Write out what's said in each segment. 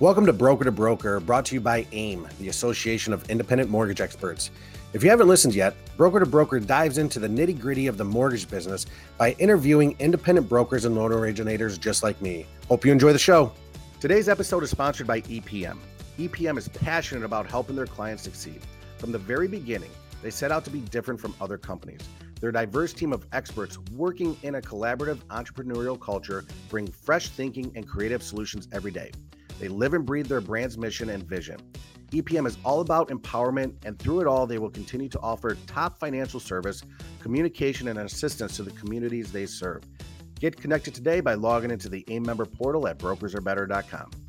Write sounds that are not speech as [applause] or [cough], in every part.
Welcome to Broker to Broker, brought to you by AIME, the Association of Independent Mortgage Experts. If you haven't listened yet, Broker to Broker dives into the nitty gritty of the mortgage business by interviewing independent brokers and loan originators just like me. Hope you enjoy the show. Today's episode is sponsored by EPM. EPM is passionate about helping their clients succeed. From the very beginning, they set out to be different from other companies. Their diverse team of experts working in a collaborative entrepreneurial culture bring fresh thinking and creative solutions every day. They live and breathe their brand's mission and vision. EPM is all about empowerment, and through it all, they will continue to offer top financial service, communication, and assistance to the communities they serve. Get connected today by logging into the AIME member portal at brokersarebetter.com.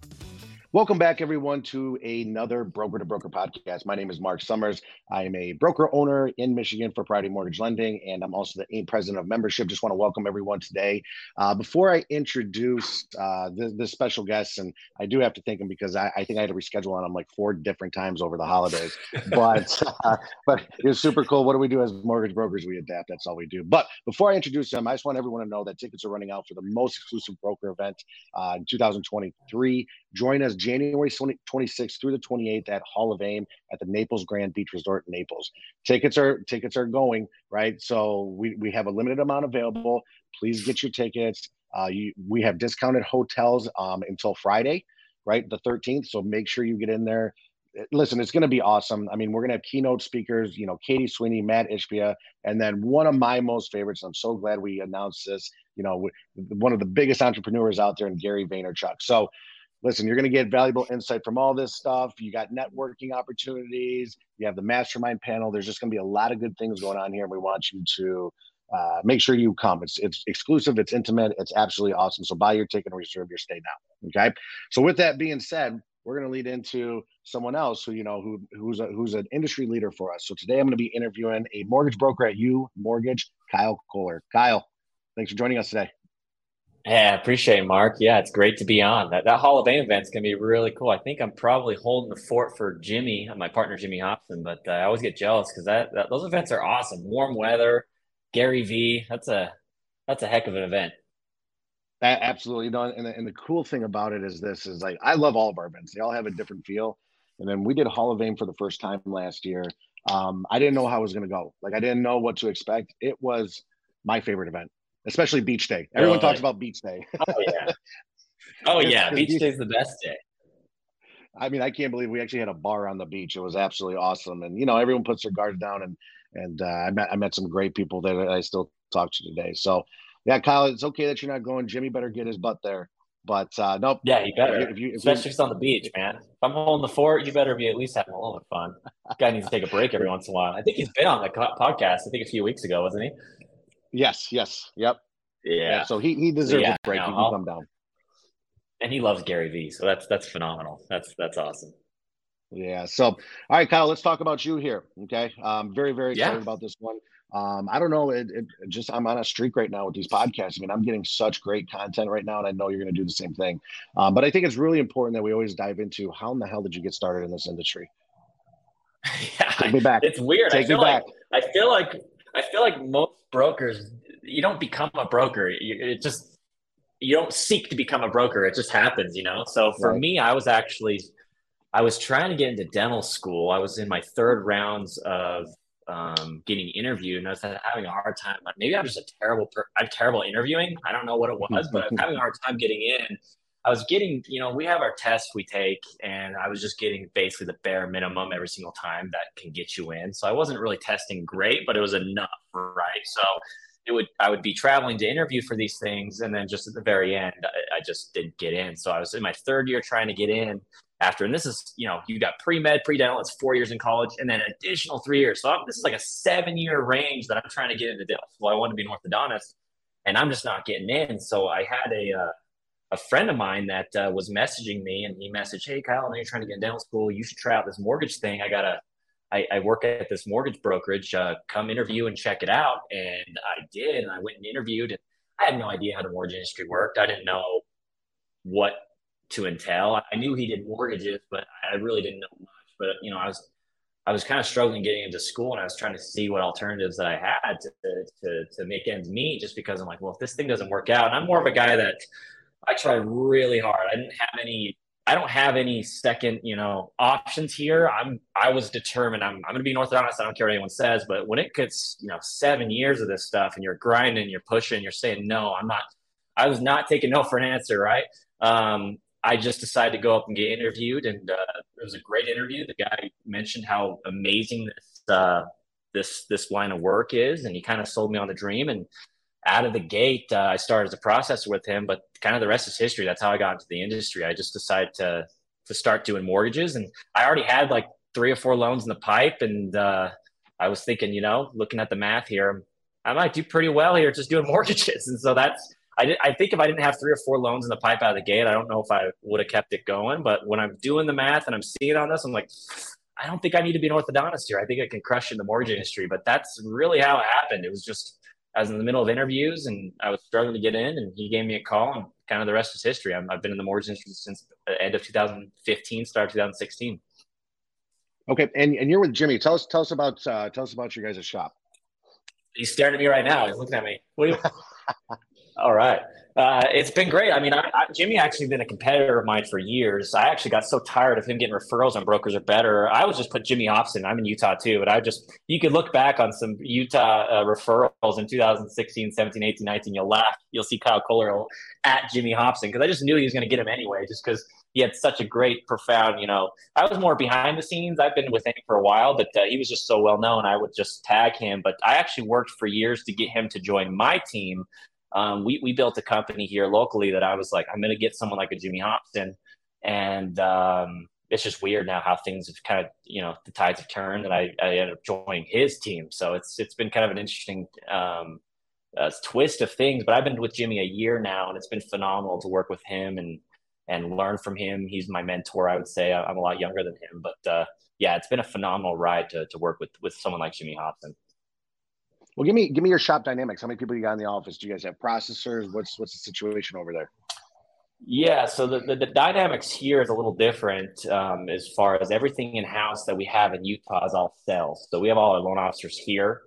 Welcome back, everyone, to another Broker to Broker podcast. My name is Mark Summers. I am a broker owner in Michigan for Priority Mortgage Lending, and I'm also the president of membership. Just want to welcome everyone today. Uh, before I introduce uh, this, this, special guest, and I do have to thank him because I, I, think I had to reschedule on him like four different times over the holidays, [laughs] but uh, but it was super cool. What do we do as mortgage brokers? We adapt. That's all we do. But before I introduce him, I just want everyone to know that tickets are running out for the most exclusive broker event uh, in 2023. Join us January 26th through the 28th at Hall of Fame at the Naples Grand Beach Resort in Naples. Tickets are tickets are going right, so we we have a limited amount available. Please get your tickets. Uh, you, we have discounted hotels um, until Friday, right, the 13th. So make sure you get in there. Listen, it's going to be awesome. I mean, we're going to have keynote speakers, you know, Katie Sweeney, Matt Ishbia, and then one of my most favorites. I'm so glad we announced this. You know, one of the biggest entrepreneurs out there, and Gary Vaynerchuk. So listen, you're going to get valuable insight from all this stuff. You got networking opportunities. You have the mastermind panel. There's just going to be a lot of good things going on here. And we want you to uh, make sure you come. It's, it's exclusive. It's intimate. It's absolutely awesome. So buy your ticket and reserve your stay now. Okay. So with that being said, we're going to lead into someone else who you know who who's a, who's an industry leader for us. So today I'm going to be interviewing a mortgage broker at U Mortgage, Kyle Kohler. Kyle, thanks for joining us today. Yeah, appreciate it, Mark. Yeah, it's great to be on. That that Hall of Fame event's gonna be really cool. I think I'm probably holding the fort for Jimmy, my partner Jimmy Hobson, but uh, I always get jealous because that, that those events are awesome. Warm weather, Gary V. That's a that's a heck of an event. Absolutely, you know, and the, and the cool thing about it is this is like I love all of our events. They all have a different feel. And then we did Hall of Fame for the first time last year. Um, I didn't know how it was to go. Like I didn't know what to expect. It was my favorite event especially beach day. Everyone oh, talks about beach day. oh yeah. [laughs] Oh yeah, beach day is the best day. I mean, I can't believe we actually had a bar on the beach. It was absolutely awesome, and you know, everyone puts their guards down, and and uh, I met I met some great people that I still talk to today. So, yeah, Kyle, it's okay that you're not going. Jimmy better get his butt there. But uh, nope. Yeah, you better. If you, if Especially if it's on the beach, man. If I'm holding the fort, you better be at least having a little bit of fun. Guy needs to take a break every once in a while. I think he's been on the podcast. I think a few weeks ago, wasn't he? Yes. Yes. Yep. Yeah. yeah. So he he deserves yeah, a break. No, he can come down. And he loves Gary Vee, so that's that's phenomenal. That's that's awesome. Yeah. So, all right, Kyle, let's talk about you here. Okay. I'm very, very excited yeah. about this one. Um, I don't know. It, it, just I'm on a streak right now with these podcasts. I mean, I'm getting such great content right now, and I know you're going to do the same thing. Um, but I think it's really important that we always dive into how in the hell did you get started in this industry? [laughs] yeah, Take me back. It's weird. Take I feel like back. I feel like I feel like most brokers you don't become a broker. it just you don't seek to become a broker. It just happens, you know. So for right. me, I was actually I was trying to get into dental school. I was in my third rounds of um, getting interviewed, and I was having a hard time. Maybe I'm just a terrible. Per- I'm terrible interviewing. I don't know what it was, but I'm [laughs] having a hard time getting in. I was getting, you know, we have our tests we take, and I was just getting basically the bare minimum every single time that can get you in. So I wasn't really testing great, but it was enough, right? So it would I would be traveling to interview for these things, and then just at the very end, I, I just didn't get in. So I was in my third year trying to get in after, and this is you know you got pre med, pre dental, it's four years in college, and then additional three years. So I'm, this is like a seven year range that I'm trying to get into dental. Well, I want to be an orthodontist, and I'm just not getting in. So I had a uh, a friend of mine that uh, was messaging me, and he messaged, "Hey Kyle, I know you're trying to get in dental school. You should try out this mortgage thing. I got a I, I, work at this mortgage brokerage. Uh, come interview and check it out. And I did. And I went and interviewed. And I had no idea how the mortgage industry worked. I didn't know what to entail. I knew he did mortgages, but I really didn't know much. But you know, I was I was kind of struggling getting into school, and I was trying to see what alternatives that I had to to to make ends meet. Just because I'm like, well, if this thing doesn't work out, and I'm more of a guy that I tried really hard. I didn't have any I don't have any second, you know, options here. I'm I was determined. I'm I'm gonna be an orthodontist. I don't care what anyone says, but when it gets, you know, seven years of this stuff and you're grinding, you're pushing, you're saying no, I'm not I was not taking no for an answer, right? Um, I just decided to go up and get interviewed, and uh, it was a great interview. The guy mentioned how amazing this uh, this this line of work is, and he kind of sold me on the dream. And out of the gate, uh, I started as a processor with him, but kind of the rest is history. That's how I got into the industry. I just decided to to start doing mortgages, and I already had like three or four loans in the pipe, and uh, I was thinking, you know, looking at the math here, I might do pretty well here just doing [laughs] mortgages, and so that's. I, did, I think if I didn't have three or four loans in the pipe out of the gate, I don't know if I would have kept it going. But when I'm doing the math and I'm seeing on this, I'm like, I don't think I need to be an orthodontist here. I think I can crush in the mortgage industry. But that's really how it happened. It was just I was in the middle of interviews and I was struggling to get in, and he gave me a call, and kind of the rest is history. i have been in the mortgage industry since the end of 2015, start 2016. Okay, and, and you're with Jimmy. Tell us tell us about uh, tell us about your guys' shop. He's staring at me right now. He's looking at me. What you... [laughs] All right. Uh, it's been great. I mean, I, I, Jimmy actually been a competitor of mine for years. I actually got so tired of him getting referrals on brokers are better. I was just put Jimmy Hobson. I'm in Utah too, but I just you could look back on some Utah uh, referrals in 2016, 17, 18, 19. You'll laugh. You'll see Kyle Kohler at Jimmy Hobson because I just knew he was going to get him anyway, just because he had such a great, profound. You know, I was more behind the scenes. I've been with him for a while, but uh, he was just so well known. I would just tag him. But I actually worked for years to get him to join my team um, we, we built a company here locally that I was like, I'm going to get someone like a Jimmy Hobson. And um, it's just weird now how things have kind of, you know, the tides have turned and I, I ended up joining his team. So it's, it's been kind of an interesting um, uh, twist of things, but I've been with Jimmy a year now and it's been phenomenal to work with him and, and learn from him. He's my mentor, I would say. I'm a lot younger than him, but uh, yeah, it's been a phenomenal ride to, to work with, with someone like Jimmy Hobson. Well, give me give me your shop dynamics. How many people you got in the office? Do you guys have processors? What's what's the situation over there? Yeah, so the, the, the dynamics here is a little different um, as far as everything in house that we have in Utah is all sales. So we have all our loan officers here.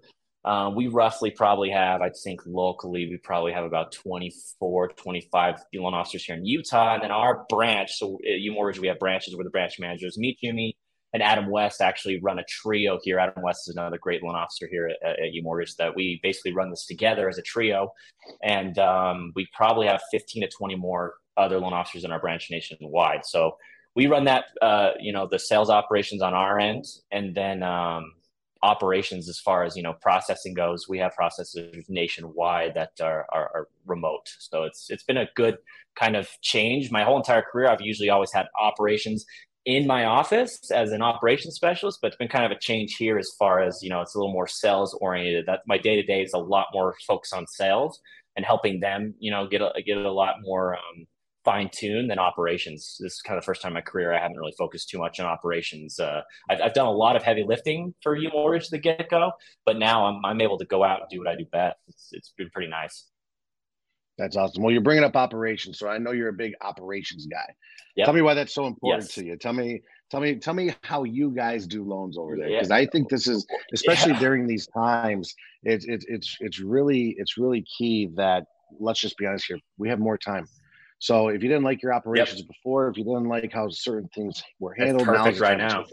Um, we roughly probably have, I think locally, we probably have about 24, 25 loan officers here in Utah. And then our branch, so at U Mortgage, we have branches where the branch managers meet Jimmy and Adam West actually run a trio here. Adam West is another great loan officer here at, at UMortgage that we basically run this together as a trio. And um, we probably have 15 to 20 more other loan officers in our branch nationwide. So we run that, uh, you know, the sales operations on our end. And then um, operations as far as, you know, processing goes, we have processors nationwide that are, are, are remote. So it's, it's been a good kind of change. My whole entire career, I've usually always had operations in my office as an operations specialist, but it's been kind of a change here as far as, you know, it's a little more sales oriented. That my day to day is a lot more focused on sales and helping them, you know, get a, get a lot more um, fine tuned than operations. This is kind of the first time in my career I haven't really focused too much on operations. Uh, I've, I've, done a lot of heavy lifting for U Mortgage the get go, but now I'm, I'm able to go out and do what I do best. It's, it's been pretty nice. That's awesome. Well, you're bringing up operations, so I know you're a big operations guy. Yep. Tell me why that's so important yes. to you. Tell me, tell me, tell me how you guys do loans over there, because yeah. I think this is, especially yeah. [laughs] during these times, it's it's it's it's really it's really key that let's just be honest here, we have more time. So if you didn't like your operations yep. before, if you didn't like how certain things were handled, now right now.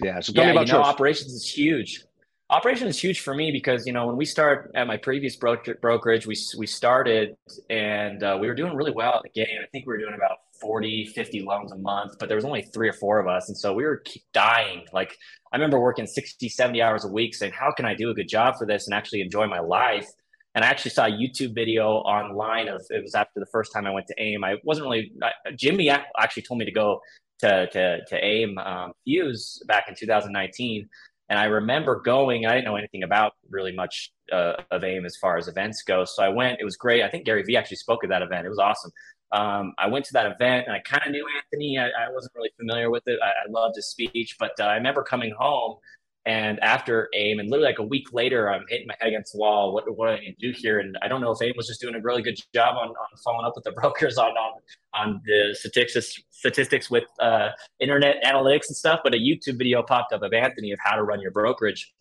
Yeah. So tell yeah, me about you know, operations is huge operation is huge for me because you know when we start at my previous brokerage we, we started and uh, we were doing really well at the game. I think we were doing about 40 50 loans a month but there was only three or four of us. And so we were dying. Like i remember working 60 70 hours a week saying how can i do a good job for this and actually enjoy my life? And I actually saw a YouTube video online of it was after the first time I went to AIME. I wasn't really Jimmy actually told me to go to to to AIME um, Fuse back in 2019, and I remember going, I didn't know anything about really much uh, of AIME as far as events go. So I went, it was great. I think Gary Vee actually spoke at that event. It was awesome. Um, I went to that event and I kind of knew Anthony. I, I, wasn't really familiar with it. I, I loved his speech, but uh, I remember coming home and after AIME, and literally like a week later, I'm hitting my head against the wall. What, what do I do here? And I don't know if AIME was just doing a really good job on, on following up with the [laughs] brokers on on, on the statistics statistics with uh, internet analytics and stuff. But a YouTube video popped up of Anthony of how to run your brokerage.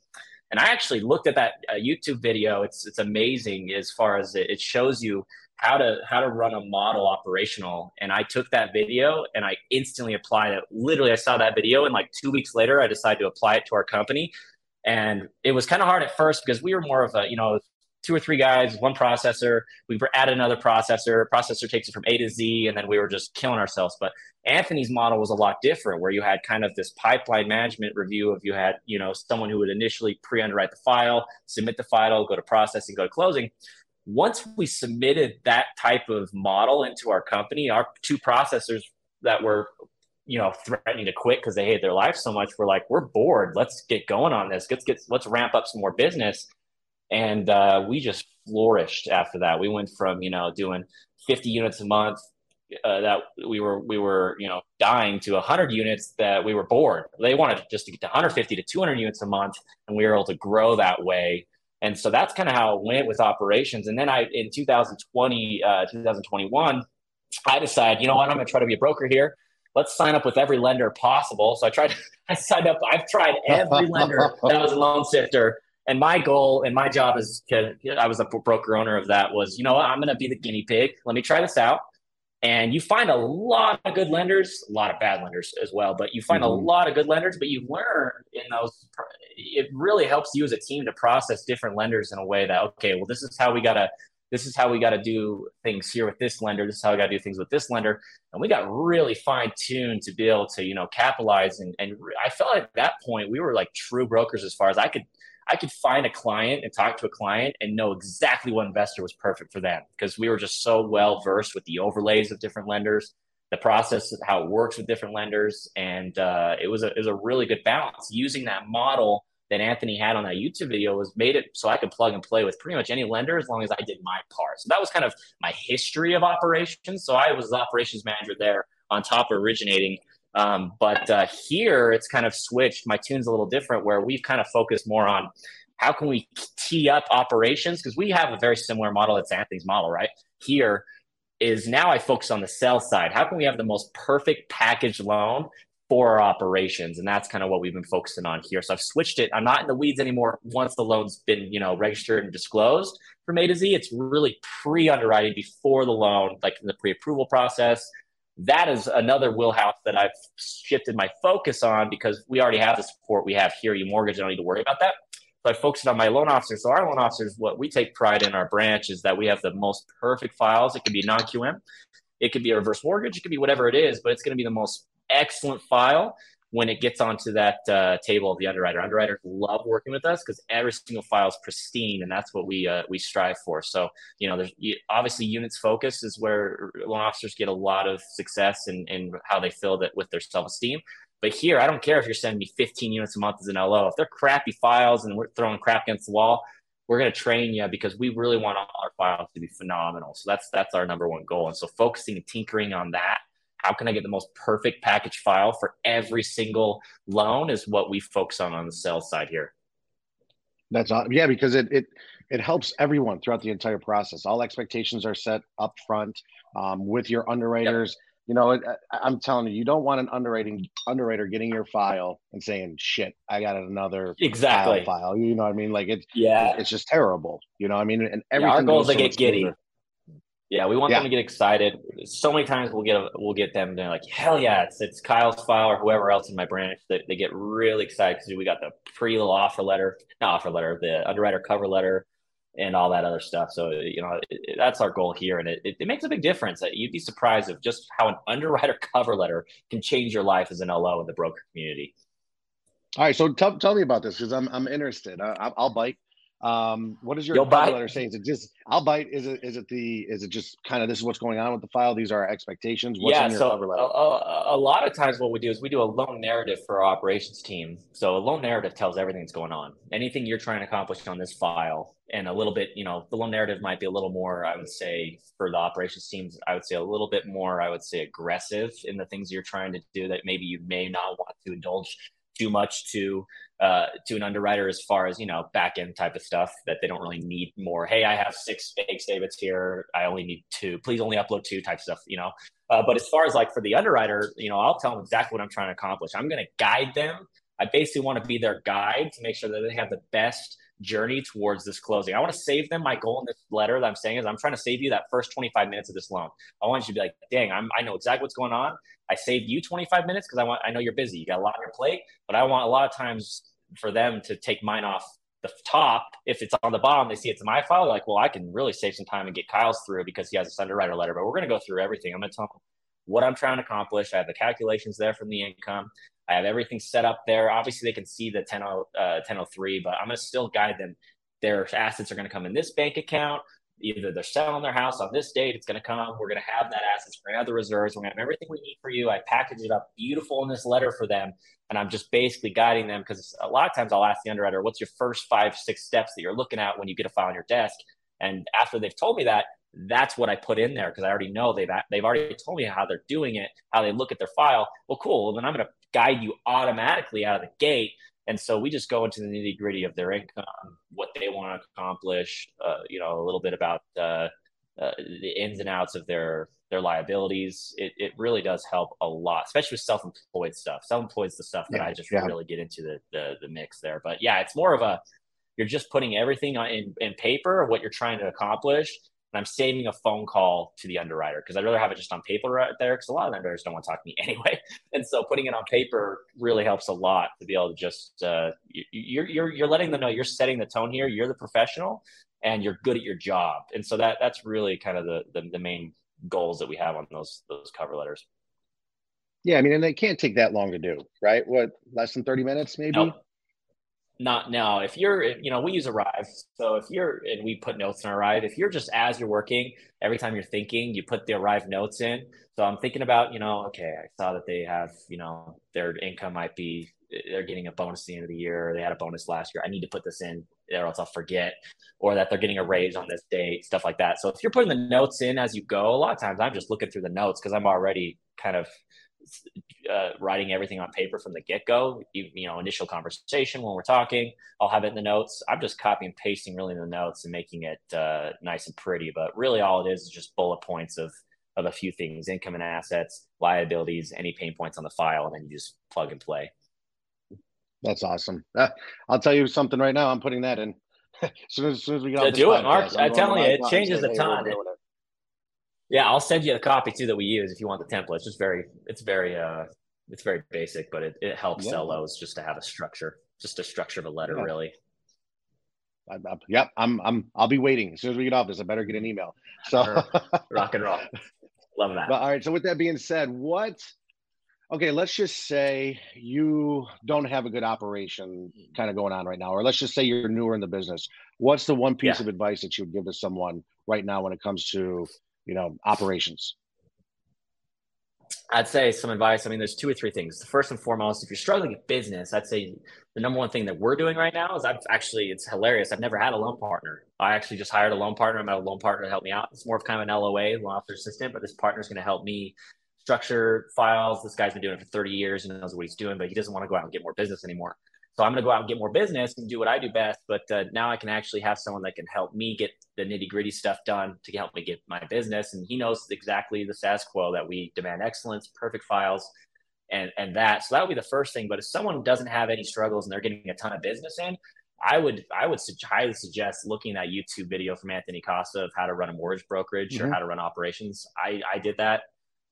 And I actually looked at that uh, YouTube video. It's it's amazing as far as it, it shows you how to how to run a model operational. And i took that video and i instantly applied it. Literally i saw that video and like two weeks later i decided to apply it to our company. And it was kind of hard at first because we were more of a you know two or three guys one processor. We added another processor. Processor takes it from a to z and then we were just killing ourselves. But anthony's model was a lot different where you had kind of this pipeline management review of you had you know someone who would initially pre-underwrite the file submit the file go to processing go to closing once we submitted that type of model into our company, our two processors that were, you know, threatening to quit because they hate their life so much, were like, we're bored. Let's get going on this. Let's get let's ramp up some more business. And uh, we just flourished after that. We went from you know doing 50 units a month uh, that we were we were you know dying to 100 units that we were bored. They wanted just to get to 150 to 200 units a month, and we were able to grow that way and so that's kind of how it went with operations. And then I, in 2020, uh, 2021, I decided, you know what, I'm going to try to be a broker here. Let's sign up with every lender possible. So I tried, [laughs] I signed up, I've tried every lender that was a LoanSifter. And my goal and my job is to, I was a broker owner of that was, you know what, I'm going to be the guinea pig. Let me try this out. And you find a lot of good lenders, a lot of bad lenders as well, but you find mm-hmm. a lot of good lenders, but you learn in those, it really helps you as a team to process different lenders in a way that, okay, well, this is how we got to, this is how we got to do things here with this lender. This is how we got to do things with this lender. And we got really fine tuned to be able to, you know, capitalize. And, and I felt at that point we were like true brokers as far as I could I could find a client and talk to a client and know exactly what investor was perfect for them because we were just so well versed with the overlays of different lenders, the process of how it works with different lenders, and uh, it was a it was a really good balance. Using that model that Anthony had on that YouTube video was made it so I could plug and play with pretty much any lender as long as I did my part. So that was kind of my history of operations. So I was operations manager there on top of originating um, but uh, here it's kind of switched. My tune's a little different where we've kind of focused more on how can we tee up operations because we have a very similar model. It's Anthony's model, right? Here is now I focus on the sell side. How can we have the most perfect package loan for our operations? And that's kind of what we've been focusing on here. So I've switched it. I'm not in the weeds anymore once the loan's been, you know, registered and disclosed from A to Z. It's really pre-underwriting before the loan, like in the pre-approval process that is another wheelhouse that I've shifted my focus on because we already have the support we have here. You mortgage, I don't need to worry about that. So I focused on my loan officers. So our loan officers, what we take pride in our branch is that we have the most perfect files. It could be non-QM, it could be a reverse mortgage, it could be whatever it is, but it's going to be the most excellent file when it gets onto that uh, table of the underwriter. Underwriters love working with us because every single file is pristine, and that's what we uh, we strive for. So you know, there's obviously units focus is where loan officers get a lot of success and in how they feel that with their self esteem. But here, I don't care if you're sending me 15 units a month as an LO. If they're crappy files and we're throwing crap against the wall, we're going to train you because we really want all our files to be phenomenal. So that's that's our number one goal. And so focusing and tinkering on that how can I get the most perfect package file for every single loan is what we focus on on the sales side here. That's awesome. yeah, because it it it helps everyone throughout the entire process. All expectations are set up front um, with your underwriters. Yep. You know, I'm telling you, you don't want an underwriting underwriter getting your file and saying, "Shit, I got another exactly file." You know what I mean? Like it's yeah, it's just terrible. You know, what I mean, and everything. Yeah, our goal is to get giddy. Yeah, we want yeah. them to get excited. So many times we'll get we'll get them to like, hell yeah, it's it's Kyle's file or whoever else in my branch that they, get really excited because we got the pre little offer letter, not offer letter, the underwriter cover letter, and all that other stuff. So you know it, it, that's our goal here, and it, it, makes a big difference. Uh, you'd be surprised of just how an underwriter [laughs] cover letter can change your life as an LO in the broker community. All right, so tell, tell me about this because I'm I'm interested. I, will bite. Um, what is your You'll cover letter saying? Is it just I'll bite? Is it is it the is it just kind of this is what's going on with the file? These are our expectations. What's yeah, so a, a, a, lot of times what we do is we do a loan narrative for our operations team. So a loan narrative tells everything that's going on, anything you're trying to accomplish on this file, and a little bit, you know, the loan narrative might be a little more. I would say for the operations teams, I would say a little bit more. I would say aggressive in the things you're trying to do that maybe you may not want to indulge too much to uh, to an underwriter as far as you know back end type of stuff that they don't really need more. Hey, I have six bank statements here. I only need two. Please only upload two type stuff. You know. Uh, but as far as like for the underwriter, you know, I'll tell them exactly what I'm trying to accomplish. I'm going to guide them. I basically want to be their guide to make sure that they have the best journey towards this closing. I want to save them. My goal in this letter that I'm saying is I'm trying to save you that first 25 minutes of this loan. I want you to be like, dang, I'm, I know exactly what's going on. I saved you 25 minutes because I want I know you're busy. You got a lot on your plate, but I want a lot of times for them to take mine off the top. If it's on the bottom, they see it's my file. Like, well, I can really save some time and get Kyle's through because he has this underwriter letter. But we're going to go through everything. I'm going to tell them what I'm trying to accomplish. I have the calculations there from the income. I have everything set up there. Obviously, they can see the 10, uh, 1003, but I'm going to still guide them. Their assets are going to come in this bank account. Either they're selling their house on this date, it's going to come. We're going to have that assets. We're going to have the reserves. We're going to have everything we need for you. I package it up beautiful in this letter for them. And I'm just basically guiding them because a lot of times I'll ask the underwriter, what's your first five, six steps that you're looking at when you get a file on your desk? And after they've told me that, that's what I put in there because I already know they've they've already told me how they're doing it, how they look at their file. Well, cool. Then I'm going to guide you automatically out of the gate. And so we just go into the nitty gritty of their income, what they want to accomplish, uh, you know, a little bit about uh, uh, the ins and outs of their their liabilities. It, it really does help a lot, especially with self employed stuff. Self employed is the stuff that yeah, I just yeah. really get into the, the the mix there. But yeah, it's more of a you're just putting everything on in in paper what you're trying to accomplish and I'm saving a phone call to the underwriter because I'd rather have it just on paper right there because a lot of underwriters don't want to talk to me [laughs] anyway. And so putting it on paper really helps a lot to be able to just uh, you're you're you're letting them know you're setting the tone here. You're the professional and you're good at your job. And so that that's really kind of the the, the main goals that we have on those those cover letters. Yeah, I mean, and they can't take that long to do, right? What less than thirty minutes, maybe? Nope not now. If you're, you know, we use ARIVE. So if you're, and we put notes in ARIVE, if you're just as you're working, every time you're thinking, you put the ARIVE notes in. So I'm thinking about, you know, okay, I saw that they have, you know, their income might be, they're getting a bonus at the end of the year. Or they had a bonus last year. I need to put this in or else I'll forget, or that they're getting a raise on this date, stuff like that. So if you're putting the notes in as you go, a lot of times I'm just looking through the notes because I'm already kind of uh, writing everything on paper from the get go. You, you, know, initial conversation when we're talking, I'll have it in the notes. I'm just copying and pasting really in the notes and making it uh, nice and pretty. But really, all it is is just bullet points of of a few things: income and assets, liabilities, any pain points on the file, and then you just plug and play. That's awesome. Uh, I'll tell you something right now. I'm putting that in. [laughs] as, soon as, as soon as we get do podcast, it, Mark. I'm, I'm telling you, it changes a ton. Yeah, I'll send you a copy too that we use if you want the template. It's just very, it's very, uh, it's very basic, but it, it helps yeah. those just to have a structure, just a structure of a letter, yeah. really. I, I, yep, I'm, I'm, I'll be waiting as soon as we get off this. I better get an email. So [laughs] rock and roll, love that. But, all right. So with that being said, what? Okay, let's just say you don't have a good operation kind of going on right now, or let's just say you're newer in the business. What's the one piece yeah. of advice that you would give to someone right now when it comes to you know operations? I'd say some advice. I mean, there's two or three things. The first and foremost, if you're struggling with business, I'd say the number one thing that we're doing right now is I've actually, it's hilarious. I've never had a loan partner. I actually just hired a loan partner. I'm at a loan partner to help me out. It's more of kind of an LOA, loan officer assistant, but this partner is going to help me structure files. This guy's been doing it for 30 years and knows what he's doing, but he doesn't want to go out and get more business anymore. So I'm going to go out and get more business and do what I do best. But uh, now I can actually have someone that can help me get the nitty gritty stuff done to help me get my business. And he knows exactly the status quo that we demand excellence, perfect files, and and that. So that would be the first thing. But if someone doesn't have any struggles and they're getting a ton of business in, I would I would highly suggest looking at YouTube video from Anthony Casa of how to run a mortgage brokerage mm-hmm. or how to run operations. I I did that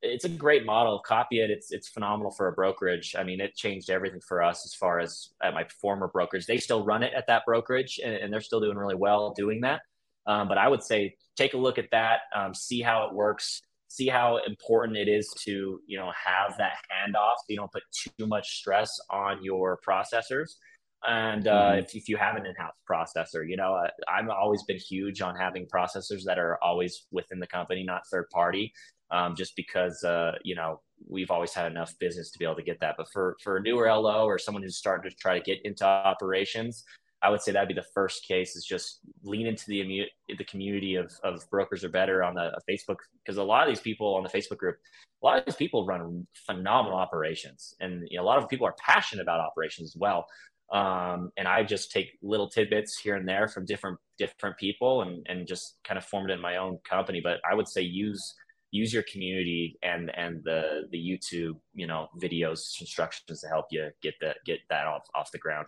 it's a great model. Copy it. It's it's phenomenal for a brokerage. I mean, it changed everything for us as far as at my former brokerage. They still run it at that brokerage, and, and they're still doing really well doing that. Um, but I would say take a look at that, um, see how it works, see how important it is to you know have that handoff so you don't put too much stress on your processors. And uh, mm-hmm. if, if you have an in-house processor, you know, uh, I've always been huge on having processors that are always within the company, not third party um, just because uh, you know we've always had enough business to be able to get that. But for for a newer LO or someone who's starting to try to get into operations, I would say that'd be the first case is just lean into the the community of, of brokers are better on the Facebook because a lot of these people on the Facebook group, a lot of these people run phenomenal operations, and you know, a lot of people are passionate about operations as well. Um, and I just take little tidbits here and there from different different people and and just kind of form it in my own company. But I would say use use your community and and the the YouTube you know videos instructions to help you get that get that off off the ground.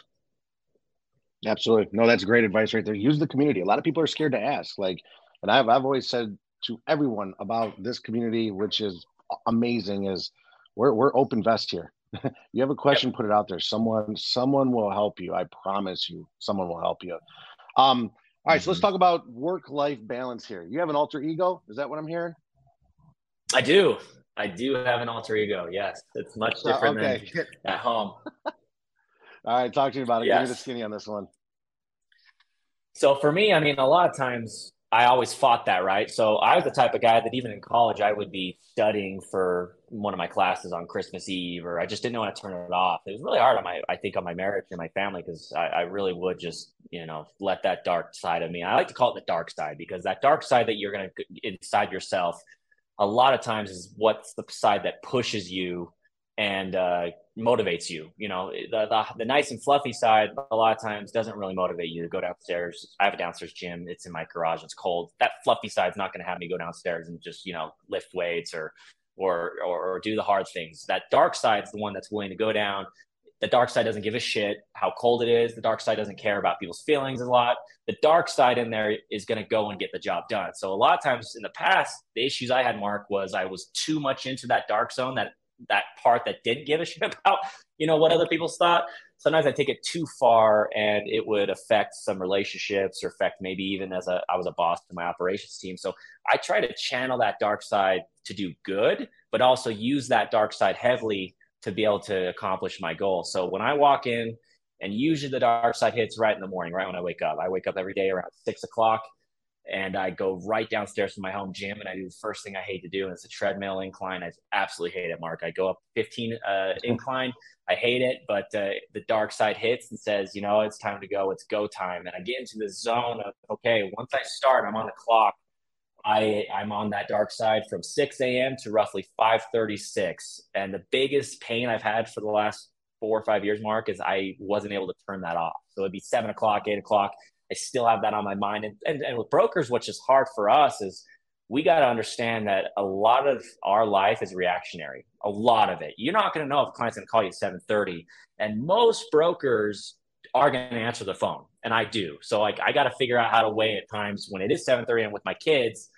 Absolutely. No, that's great advice right there. Use the community. A lot of people are scared to ask. Like, and I've I've always said to everyone about this community, which is amazing, is we're we're open vest here. [laughs] you have a question, yep. put it out there. Someone someone will help you. I promise you, someone will help you. Um, all right, mm-hmm. so let's mm-hmm. talk about work life balance here. You have an alter ego? Is that what I'm hearing? I do. I do have an alter ego. Yes, it's much uh, different okay. than [laughs] at home. All right, talk to me about it. Yes. Give me the skinny on this one. So for me, I mean, a lot of times I always fought that, right? So I was the type of guy that even in college, I would be studying for one of my classes on Christmas Eve, or I just didn't want to turn it off. It was really hard on my, I think, on my marriage and my family because I, I, really would just, you know, let that dark side of me. I like to call it the dark side because that dark side that you're going to inside yourself, a lot of times is what's the side that pushes you and uh, motivates you. You know, the, the, the nice and fluffy side a lot of times doesn't really motivate you to go downstairs. I have a downstairs gym. It's in my garage. It's cold. That fluffy side's not going to have me go downstairs and just you know lift weights or or or, or do the hard things. That dark side's the one that's willing to go down. The dark side doesn't give a shit how cold it is. The dark side doesn't care about people's feelings a lot. The dark side in there is going to go and get the job done. So a lot of times in the past, the issues I had, Mark, was I was too much into that dark zone that that part that didn't give a [laughs] shit about you know what other people thought sometimes i take it too far and it would affect some relationships or affect maybe even as a i was a boss to my operations team so i try to channel that dark side to do good but also use that dark side heavily to be able to accomplish my goal so when i walk in and usually the dark side hits right in the morning right when i wake up i wake up every day around six o'clock and I go right downstairs to my home gym and I do the first thing I hate to do, and it's a treadmill incline. I absolutely hate it, Mark. I go up 15 uh, incline. I hate it, but uh, the dark side hits and says, you know, it's time to go. It's go time. And I get into the zone of, okay, once I start, I'm on the clock. I, I'm on that dark side from 6 a.m. to roughly 5:36, and the biggest pain I've had for the last four or five years, Mark, is I wasn't able to turn that off. So it'd be seven o'clock, eight o'clock, I still have that on my mind. And, and, and with brokers, which is hard for us is we got to understand that a lot of our life is reactionary. A lot of it. You're not going to know if a client's going to call you at 7:30, and most brokers are going to answer the phone, and I do. So like I got to figure out how to weigh at times when it is 7:30 and with my kids,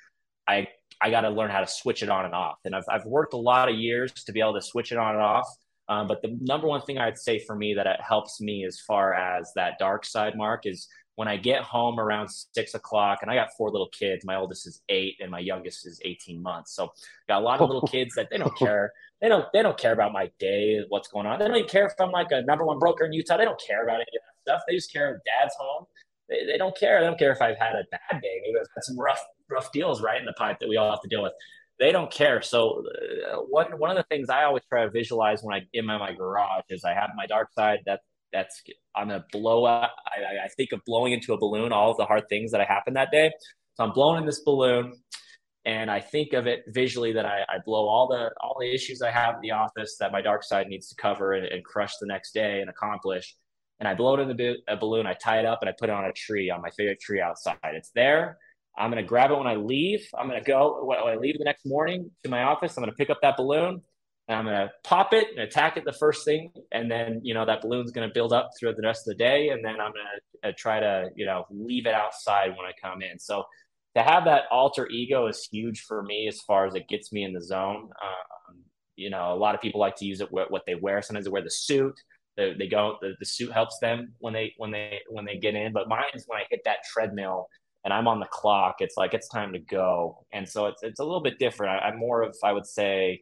I I got to learn how to switch it on and off. And I've I've worked a lot of years to be able to switch it on and off. Um, but the number one thing I'd say for me that it helps me as far as that dark side, Mark, is when I get home around six o'clock, and I got four little kids. My oldest is eight, and my youngest is eighteen months. So got a lot of little kids that they don't [laughs] care. They don't. They don't care about my day, what's going on. They don't even care if I'm like a number one broker in Utah. They don't care about any of that stuff. They just care if Dad's home. They, they don't care. They don't care if I've had a bad day. Maybe I've had some rough rough deals right in the pipe that we all have to deal with. They don't care. So uh, one one of the things I always try to visualize when I in my, garage is I have my dark side. That that's I'm gonna blow up. I, I think of blowing into a balloon all of the hard things that happened that day. So I'm blowing in this balloon, and I think of it visually that I, I blow all the all the issues I have in the office that my dark side needs to cover and, and crush the next day and accomplish. And I blow it in the a balloon. I tie it up and I put it on a tree on my favorite tree outside. It's there. I'm gonna grab it when I leave. I'm gonna go when I leave the next morning to my office. I'm gonna pick up that balloon and I'm going to pop it and attack it the first thing. And then, you know, that balloon's going to build up throughout the rest of the day. And then I'm going to uh, try to, you know, leave it outside when I come in. So to have that alter ego is huge for me as far as it gets me in the zone. Um, you know, a lot of people like to use it what, what they wear. Sometimes they wear the suit. They, they go, the, the suit helps them when they, when they, when they get in. But mine is when I hit that treadmill and I'm on the clock, it's like, it's time to go. And so it's, it's a little bit different. I, I'm more of, I would say,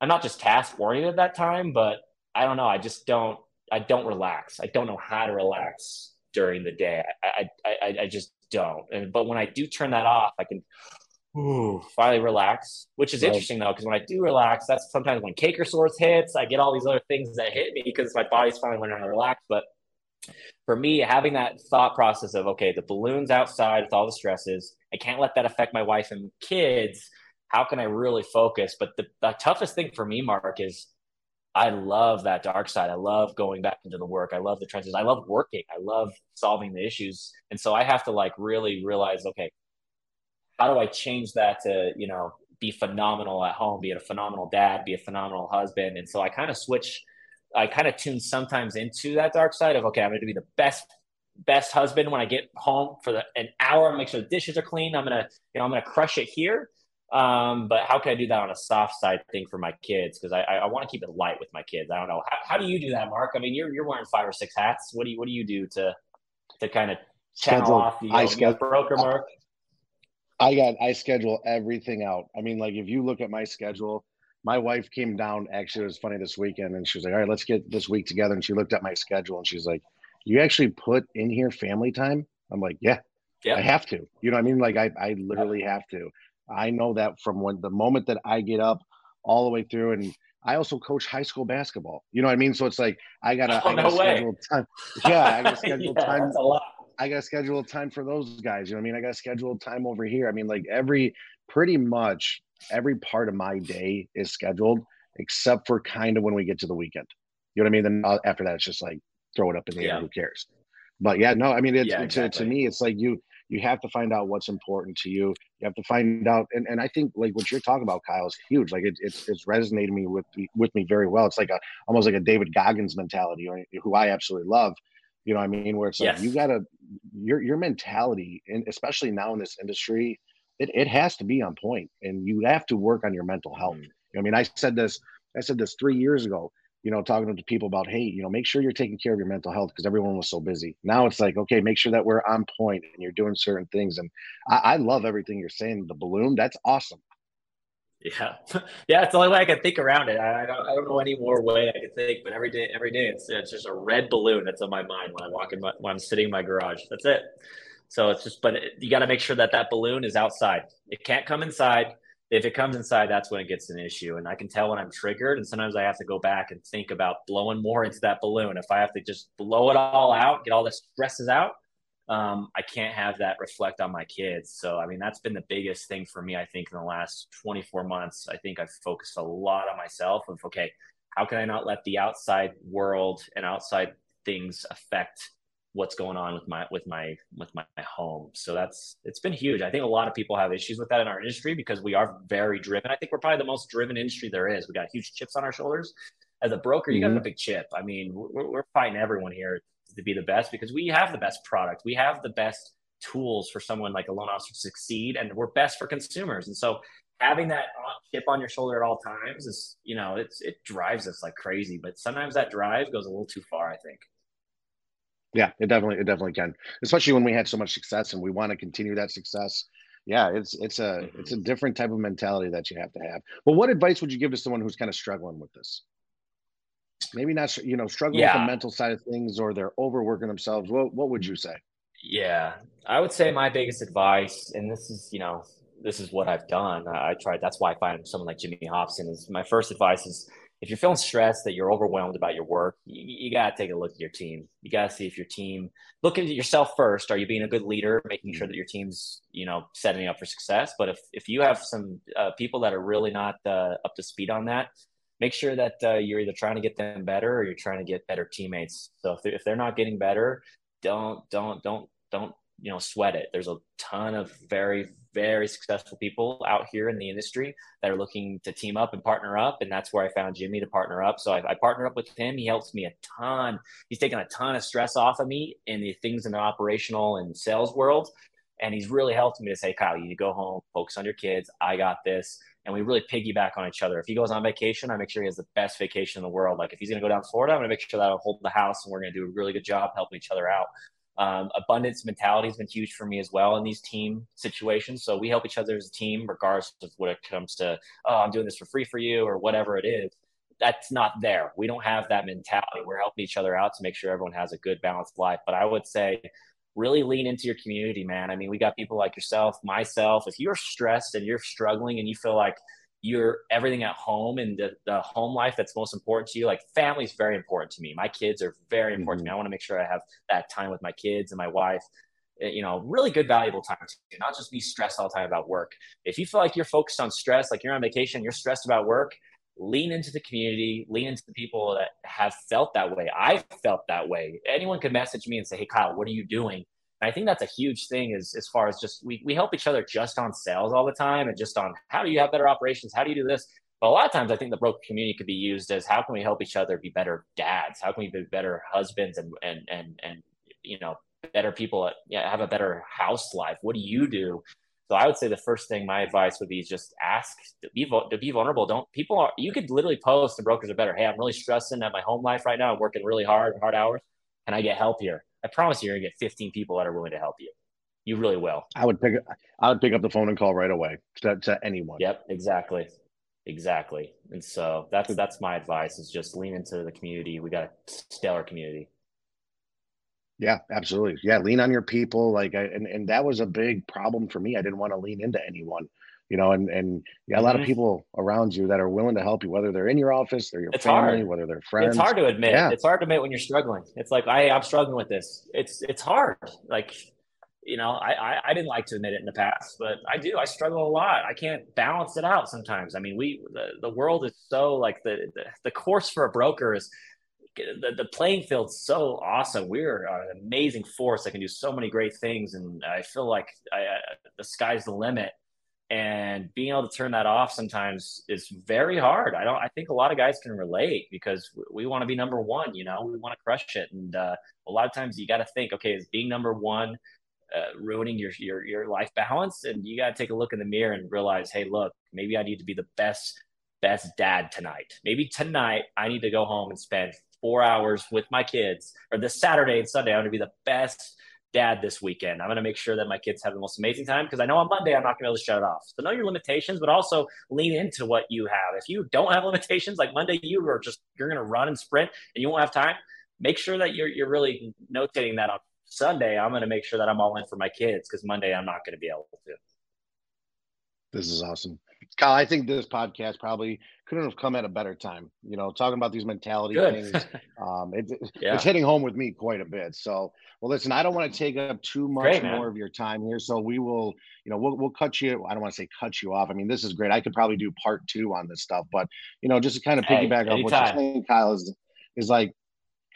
I'm not just task oriented at that time, but I don't know. I just don't. I don't relax. I don't know how to relax during the day. I I, I, I just don't. And but when I do turn that off, I can ooh, finally relax. Which is right. interesting though, because when I do relax, that's sometimes when canker sores hits. I get all these other things that hit me because my body's finally learning how to relax. But for me, having that thought process of okay, the balloon's outside with all the stresses. I can't let that affect my wife and kids how can I really focus? But the, the toughest thing for me, Mark, is I love that dark side. I love going back into the work. I love the trenches. I love working. I love solving the issues. And so I have to like really realize, okay, how do I change that to, you know, be phenomenal at home, be a phenomenal dad, be a phenomenal husband. And so I kind of switch, I kind of tune sometimes into that dark side of, okay, I'm going to be the best best husband when I get home for the an hour, make sure the dishes are clean. I'm gonna, you know, I'm gonna crush it here. Um, but how can I do that on a soft side thing for my kids? Because I, I, I want to keep it light with my kids. I don't know. How, how do you do that, Mark? I mean, you're you're wearing five or six hats. What do you what do you do to to kind of channel off the I schedule, broker, Mark? I got I schedule everything out. I mean, like if you look at my schedule, my wife came down. Actually, it was funny this weekend, and she was like, "All right, let's get this week together." And she looked at my schedule, and she's like, "You actually put in here family time?" I'm like, "Yeah, yeah, I have to." You know, what I mean, like I I literally have to. I know that from when the moment that I get up all the way through, and I also coach high school basketball. You know what I mean? So it's like I [laughs] gotta, oh, I gotta no schedule time. Yeah, I gotta [laughs] schedule yeah, time. I gotta schedule time for those guys. You know what I mean? I gotta schedule time over here. I mean, like every pretty much every part of my day is scheduled except for kind of when we get to the weekend. You know what I mean? Then uh, after that, it's just like throw it up in the yeah. air. Who cares? But yeah, no, I mean, it's, yeah, exactly. to, to me, it's like you you have to find out what's important to you. You have to find out, and, and I think like what you're talking about, Kyle, is huge. Like it, it's it's resonating me with with me very well. It's like a almost like a David Goggins mentality, who I absolutely love. You know what I mean? Where it's like yes. you gotta your your mentality, and especially now in this industry, it, it has to be on point and you have to work on your mental health. Mm-hmm. I mean, I said this, I said this three years ago, you know, talking to people about, hey, you know, make sure you're taking care of your mental health because everyone was so busy. Now it's like, okay, make sure that we're on point and you're doing certain things. And I, I love everything you're saying. The balloon, that's awesome. Yeah, [laughs] yeah, it's the only way I can think around it. I, I, don't, I don't know any more way I can think. But every day, every day, it's it's just a red balloon that's on my mind when I walk in my, when I'm sitting in my garage. That's it. So it's just, but you got to make sure that that balloon is outside. It can't come inside. If it comes inside, that's when it gets an issue. And I can tell when I'm triggered. And sometimes I have to go back and think about blowing more into that balloon. If I have to just blow it all out, get all the stresses out, um, I can't have that reflect on my kids. So, I mean, that's been the biggest thing for me, I think, in the last 24 months. I think I've focused a lot on myself of, okay, how can I not let the outside world and outside things affect what's going on with my with my with my, my, home. So that's it's been huge. I think a lot of people have issues with that in our industry because we are very driven. I think we're probably the most driven industry there is. We got huge chips on our shoulders. As a broker you mm-hmm. got a big chip. I mean we're, we're fighting everyone here to be the best because we have the best product. We have the best tools for someone like a loan officer to succeed and we're best for consumers. And so having that chip on your shoulder at all times is you know it's it drives us like crazy. But sometimes that drive goes a little too far i think yeah, it definitely it definitely can, especially when we had so much success and we want to continue that success. Yeah, it's it's a it's a mm-hmm. different type of mentality that you have to have. Well, what advice would you give to someone who's kind of struggling with this? Maybe not, you know, struggling yeah. with the mental side of things, or they're overworking themselves. What what would you say? Yeah, I would say my biggest advice, and this is you know this is what I've done. I, I tried. That's why I find someone like Jimmy Hobson is my first advice is if you're feeling stressed that you're overwhelmed about your work, you, you got to take a look at your team. You got to see if your team look at yourself first. Are you being a good leader, making sure that your team's you know setting up for success? But if if you have some uh, people that are really not uh, up to speed on that, make sure that uh, you're either trying to get them better or you're trying to get better teammates. So if they're, if they're not getting better, don't don't don't don't you know sweat it. There's a ton of very very successful people out here in the industry that are looking to team up and partner up. And that's where I found Jimmy to partner up. So I, I partnered up with him. He helps me a ton. He's taken a ton of stress off of me in the things in the operational and sales world. And he's really helped me to say, Kyle, you need to go home, focus on your kids. I got this. And we really piggyback on each other. If he goes on vacation, I make sure he has the best vacation in the world. Like if he's going to go down to Florida, I'm going to make sure that I'll hold the house and we're going to do a really good job helping each other out. Um, abundance mentality has been huge for me as well in these team situations. So we help each other as a team, regardless of what it comes to, oh, I'm doing this for free for you or whatever it is. That's not there. We don't have that mentality. We're helping each other out to make sure everyone has a good balanced life. But I would say really lean into your community, man. I mean, we got people like yourself, myself. If you're stressed and you're struggling and you feel like your everything at home and the, the home life that's most important to you like family is very important to me. My kids are very important mm-hmm. to me. I want to make sure i have that time with my kids and my wife. Eh, you know really good valuable time to not just be stressed all the time about work. If you feel like you're focused on stress like you're on vacation you're stressed about work lean into the community lean into the people that have felt that way. I felt that way. Anyone could message me and say hey kyle what are you doing I think that's a huge thing is as far as just we, we help each other just on sales all the time and just on how do you have better operations? How do you do this? But a lot of times I think the broker community could be used as how can we help each other be better dads? How can we be better husbands and and and and you know better people at, yeah, have a better house life? What do you do? So I would say the first thing my advice would be is just ask to be to be vulnerable. Don't people are you could literally post and brokers are better. Hey, I'm really stressing at my home life right now. I'm working really hard, hard hours. Can I get help here? I promise you, you're gonna get 15 people that are willing to help you. You really will. I would pick I would pick up the phone and call right away to, to anyone. Yep, exactly. Exactly. And so that's that's my advice is just lean into the community. We got a stellar community. Yeah, absolutely. Yeah, lean on your people. Like, I, and and that was a big problem for me. I didn't want to lean into anyone, you know. And and yeah, a lot mm-hmm. of people around you that are willing to help you, whether they're in your office, they're your it's family, hard. whether they're friends. It's hard to admit. Yeah. It's hard to admit when you're struggling. It's like I I'm struggling with this. It's it's hard. Like, you know, I, I I didn't like to admit it in the past, but I do. I struggle a lot. I can't balance it out sometimes. I mean, we the, the world is so like the, the the course for a broker is the, the playing field's so awesome. We're an amazing force that can do so many great things, and I feel like I, I, the sky's the limit. And being able to turn that off sometimes is very hard. I don't. I think a lot of guys can relate because we, we want to be number one. You know, we want to crush it, and uh, a lot of times you got to think, okay, is being number one uh, ruining your, your your life balance? And you got to take a look in the mirror and realize, hey, look, maybe I need to be the best best dad tonight. Maybe tonight I need to go home and spend four hours with my kids, or this Saturday and Sunday, I'm going to be the best dad this weekend. I'm going to make sure that my kids have the most amazing time because I know on Monday I'm not going to be able to shut it off. So know your limitations, but also lean into what you have. If you don't have limitations, like Monday, you are just you're going to run and sprint and you won't have time. Make sure that you're you're really notating that on Sunday. I'm going to make sure that I'm all in for my kids because Monday I'm not going to be able to. This is awesome. Kyle, I think this podcast probably couldn't have come at a better time. You know, talking about these mentality Good. things, [laughs] um, it, yeah. it's hitting home with me quite a bit. So, well, listen, I don't want to take up too much great, more of your time here. So we will, you know, we'll, we'll cut you. I don't want to say cut you off. I mean, this is great. I could probably do part two on this stuff, but you know, just to kind of piggyback hey, on what you're saying, Kyle is is like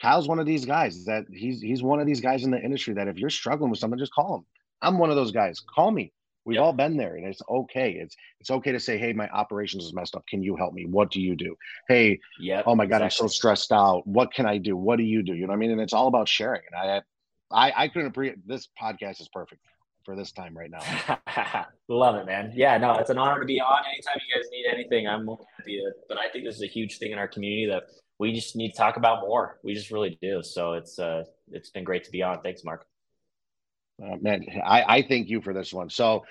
Kyle's one of these guys that he's he's one of these guys in the industry that if you're struggling with something, just call him. I'm one of those guys. Call me. We've yep. all been there, and it's okay. It's it's okay to say, "Hey, my operations is messed up. Can you help me? What do you do? Hey, yeah. Oh my God, exactly. I'm so stressed out. What can I do? What do you do? You know what I mean? And it's all about sharing. And I, I, I couldn't appreciate This podcast is perfect for this time right now. [laughs] Love it, man. Yeah, no, it's an honor to be on. Anytime you guys need anything, I'm happy to. But I think this is a huge thing in our community that we just need to talk about more. We just really do. So it's uh, it's been great to be on. Thanks, Mark. Uh, man, I, I thank you for this one. So,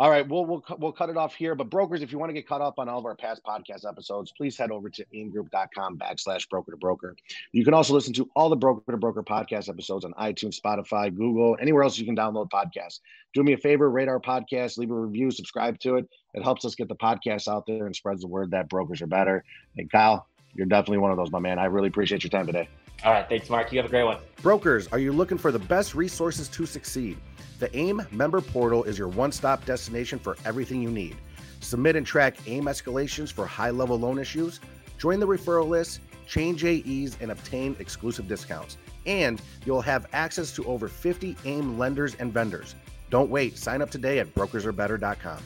all right, we'll we'll we'll cut it off here. But brokers, if you want to get caught up on all of our past podcast episodes, please head over to aimegroup.com backslash broker to broker. You can also listen to all the broker to broker podcast episodes on iTunes, Spotify, Google, anywhere else you can download podcasts. Do me a favor, rate our podcast, leave a review, subscribe to it. It helps us get the podcast out there and spreads the word that brokers are better. And Kyle, you're definitely one of those, my man. I really appreciate your time today. All right. Thanks, Mark. You have a great one. Brokers, are you looking for the best resources to succeed? The AIME member portal is your one stop destination for everything you need. Submit and track AIME escalations for high level loan issues, join the referral list, change AEs, and obtain exclusive discounts. And you'll have access to over 50 AIME lenders and vendors. Don't wait. Sign up today at brokersarebetter.com.